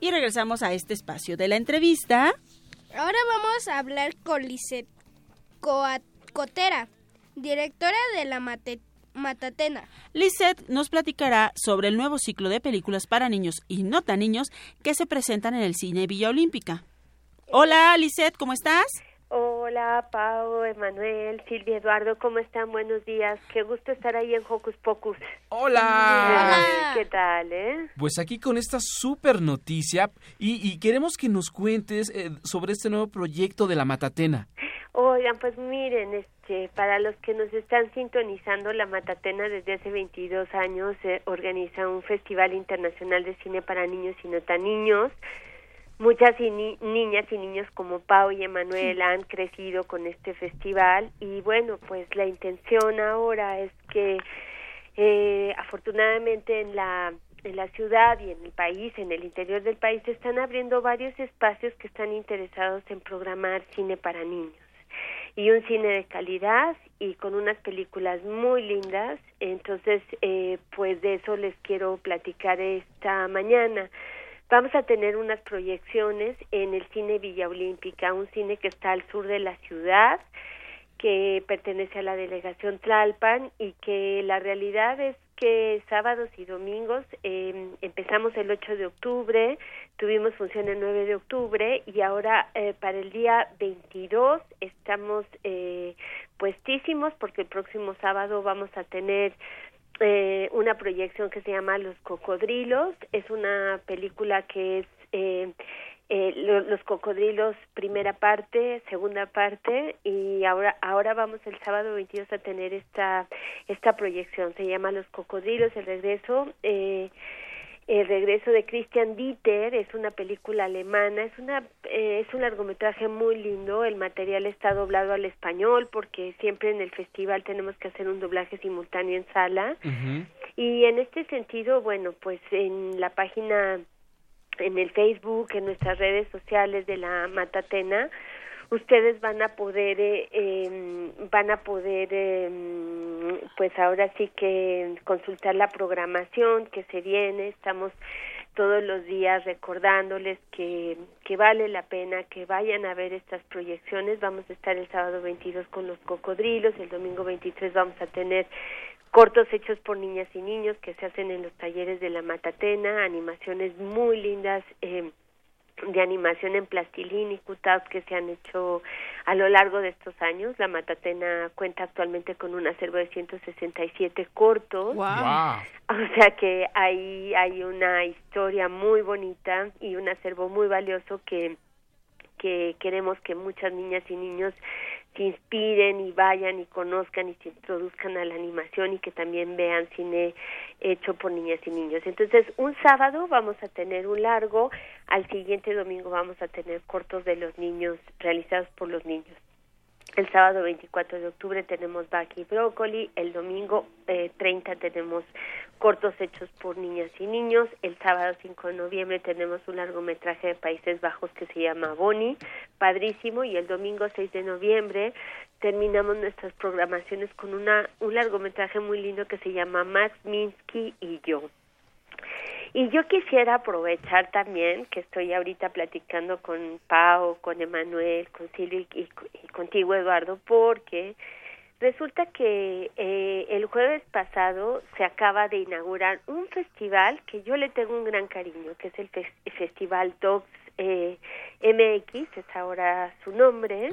Y regresamos a este espacio de la entrevista. Ahora vamos a hablar con Lisette Coa- Cotera, directora de la Mate- Matatena. Lisette nos platicará sobre el nuevo ciclo de películas para niños y no tan niños que se presentan en el cine Villa Olímpica. Hola, Lisette, ¿cómo estás? Hola, Pau, Emanuel, Silvia, Eduardo, ¿cómo están? Buenos días. Qué gusto estar ahí en Hocus Pocus. Hola. Ay, ¿Qué tal, eh? Pues aquí con esta super noticia y, y queremos que nos cuentes eh, sobre este nuevo proyecto de la Matatena. Oigan, pues miren, este, para los que nos están sintonizando, la Matatena desde hace 22 años eh, organiza un festival internacional de cine para niños y no tan niños. Muchas y ni- niñas y niños como Pau y Emanuel han crecido con este festival y bueno, pues la intención ahora es que eh, afortunadamente en la en la ciudad y en el país, en el interior del país, se están abriendo varios espacios que están interesados en programar cine para niños y un cine de calidad y con unas películas muy lindas. Entonces, eh, pues de eso les quiero platicar esta mañana. Vamos a tener unas proyecciones en el cine Villa Olímpica, un cine que está al sur de la ciudad, que pertenece a la delegación Tlalpan y que la realidad es que sábados y domingos eh, empezamos el 8 de octubre, tuvimos función el 9 de octubre y ahora eh, para el día 22 estamos eh, puestísimos porque el próximo sábado vamos a tener eh, una proyección que se llama Los Cocodrilos. Es una película que es eh, eh, lo- Los Cocodrilos, primera parte, segunda parte, y ahora, ahora vamos el sábado 22 a tener esta, esta proyección. Se llama Los Cocodrilos, el regreso. Eh, El regreso de Christian Dieter es una película alemana, es una eh, es un largometraje muy lindo, el material está doblado al español porque siempre en el festival tenemos que hacer un doblaje simultáneo en sala y en este sentido, bueno, pues en la página en el Facebook, en nuestras redes sociales de la Matatena, ustedes van a poder eh, em, van a poder em, pues ahora sí que consultar la programación que se viene estamos todos los días recordándoles que, que vale la pena que vayan a ver estas proyecciones. Vamos a estar el sábado 22 con los cocodrilos, el domingo 23 vamos a tener cortos hechos por niñas y niños que se hacen en los talleres de la Matatena, animaciones muy lindas. Eh, de animación en plastilina y cutouts que se han hecho a lo largo de estos años. La Matatena cuenta actualmente con un acervo de 167 cortos. Wow. O sea que ahí hay una historia muy bonita y un acervo muy valioso que que queremos que muchas niñas y niños se inspiren y vayan y conozcan y se introduzcan a la animación y que también vean cine hecho por niñas y niños. Entonces, un sábado vamos a tener un largo, al siguiente domingo vamos a tener cortos de los niños realizados por los niños. El sábado 24 de octubre tenemos Baki Brócoli, el domingo eh, 30 tenemos cortos hechos por niñas y niños, el sábado 5 de noviembre tenemos un largometraje de Países Bajos que se llama Bonnie, padrísimo, y el domingo 6 de noviembre terminamos nuestras programaciones con una, un largometraje muy lindo que se llama Max Minsky y yo. Y yo quisiera aprovechar también que estoy ahorita platicando con Pau, con Emanuel, con Silvia y, contigo Eduardo, porque resulta que eh, el jueves pasado se acaba de inaugurar un festival que yo le tengo un gran cariño, que es el Festival Dogs eh, MX, es ahora su nombre.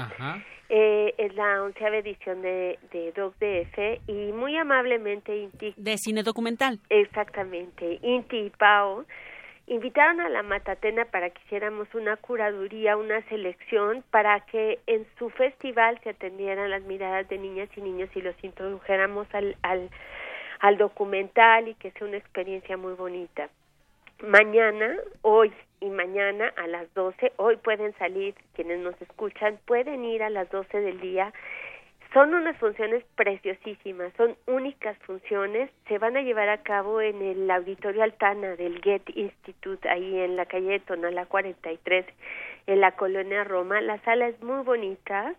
Eh, es la onceava edición de, de Dogs DF y muy amablemente Inti De cine documental. Exactamente. Inti y Pau invitaron a la Matatena para que hiciéramos una curaduría, una selección, para que en su festival se atendieran las miradas de niñas y niños y los introdujéramos al, al, al documental y que sea una experiencia muy bonita. Mañana, hoy y mañana a las 12, hoy pueden salir, quienes nos escuchan, pueden ir a las 12 del día. Son unas funciones preciosísimas, son únicas funciones, se van a llevar a cabo en el Auditorio Altana del Goethe Institute, ahí en la calle de Tonalá 43, en la colonia Roma. La sala es muy bonita,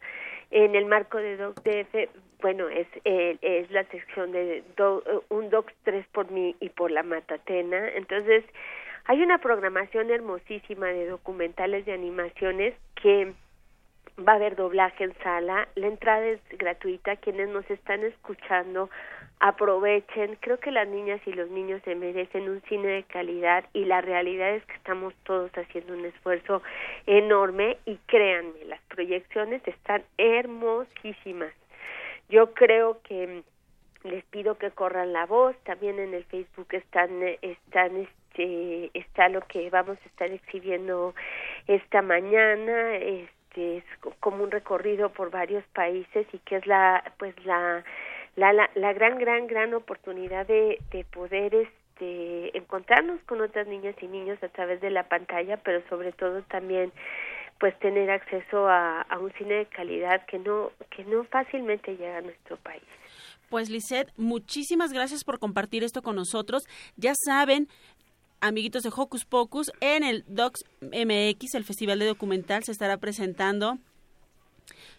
en el marco de Doc DF, bueno, es, eh, es la sección de do- un Docs 3 por mí y por la Matatena, entonces hay una programación hermosísima de documentales de animaciones que va a haber doblaje en sala, la entrada es gratuita, quienes nos están escuchando aprovechen, creo que las niñas y los niños se merecen un cine de calidad y la realidad es que estamos todos haciendo un esfuerzo enorme y créanme, las proyecciones están hermosísimas. Yo creo que les pido que corran la voz, también en el Facebook están eh, están este está lo que vamos a estar exhibiendo esta mañana, este es co- como un recorrido por varios países y que es la pues la la, la, la gran gran gran oportunidad de, de poder este encontrarnos con otras niñas y niños a través de la pantalla, pero sobre todo también pues tener acceso a, a un cine de calidad que no que no fácilmente llega a nuestro país. Pues Lisette, muchísimas gracias por compartir esto con nosotros. Ya saben, amiguitos de Hocus Pocus, en el Docs MX, el Festival de Documental, se estará presentando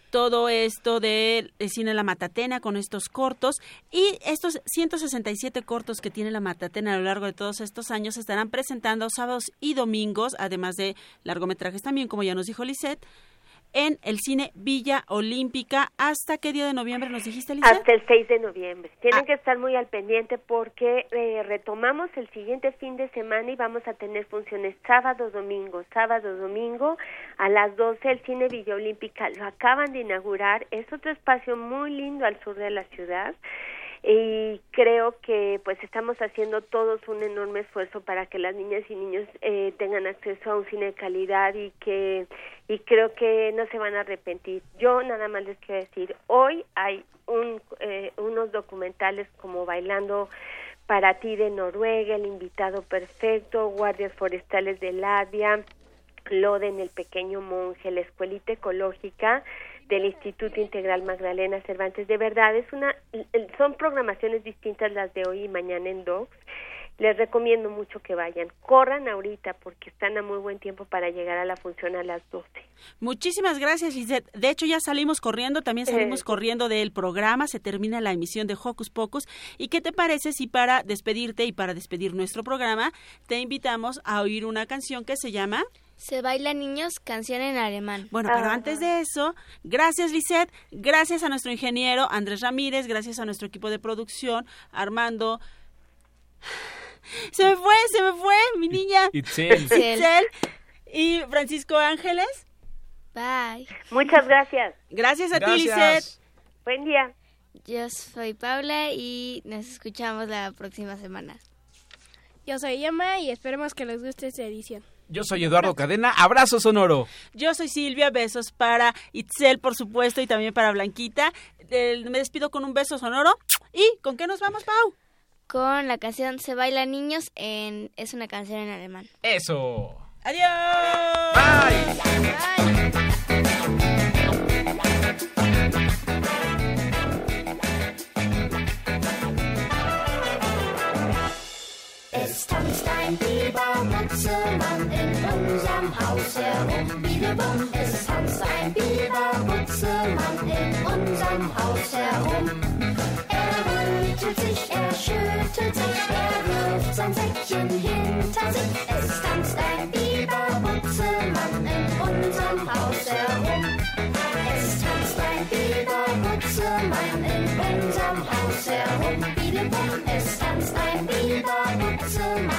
todo esto del de cine La Matatena con estos cortos. Y estos 167 cortos que tiene La Matatena a lo largo de todos estos años se estarán presentando sábados y domingos, además de largometrajes también, como ya nos dijo Lisette, en el cine Villa Olímpica. ¿Hasta qué día de noviembre nos dijiste, Lisette? Hasta el 6 de noviembre. Tienen que estar muy al pendiente porque eh, retomamos el siguiente fin de semana y vamos a tener funciones sábado, domingo, sábado, domingo a las 12. El Cine Villa Olímpica lo acaban de inaugurar. Es otro espacio muy lindo al sur de la ciudad y creo que pues estamos haciendo todos un enorme esfuerzo para que las niñas y niños eh, tengan acceso a un cine de calidad y que y creo que no se van a arrepentir. Yo nada más les quiero decir, hoy hay un, eh, unos documentales como Bailando Para ti de Noruega, El invitado perfecto, Guardias forestales de Latvia, Loden, El pequeño monje, La escuelita ecológica del Instituto Integral Magdalena Cervantes. De verdad, es una, son programaciones distintas las de hoy y mañana en Docs les recomiendo mucho que vayan. Corran ahorita porque están a muy buen tiempo para llegar a la función a las 12. Muchísimas gracias, Lizeth. De hecho, ya salimos corriendo, también salimos Eh. corriendo del programa, se termina la emisión de Hocus Pocus. ¿Y qué te parece si para despedirte y para despedir nuestro programa, te invitamos a oír una canción que se llama... Se baila niños, canción en alemán. Bueno, pero antes de eso, gracias Lisette, gracias a nuestro ingeniero Andrés Ramírez, gracias a nuestro equipo de producción, Armando. Se me fue, se me fue, mi niña. Itzel. Itzel. Y Francisco Ángeles. Bye. Muchas gracias. Gracias a ti. Lisette. Buen día. Yo soy Paula y nos escuchamos la próxima semana. Yo soy Emma y esperemos que les guste esta edición. Yo soy Eduardo Cadena. Abrazo sonoro. Yo soy Silvia, besos para Itzel, por supuesto, y también para Blanquita. Eh, me despido con un beso sonoro. ¿Y con qué nos vamos, Pau? Con la canción Se baila niños en es una canción en alemán. Eso. Adiós. Es Haus herum. Bidebum, es tanzt ein Bibermutzelmann in unserem Haus herum. Er rüttelt sich, er schüttelt sich, er wirft sein Säckchen hinter sich. Es tanzt ein Bibermutzelmann in unserem Haus herum. Es tanzt ein Bibermutzelmann in unserem Haus herum. Bidebum, es tanzt ein Bibermutzelmann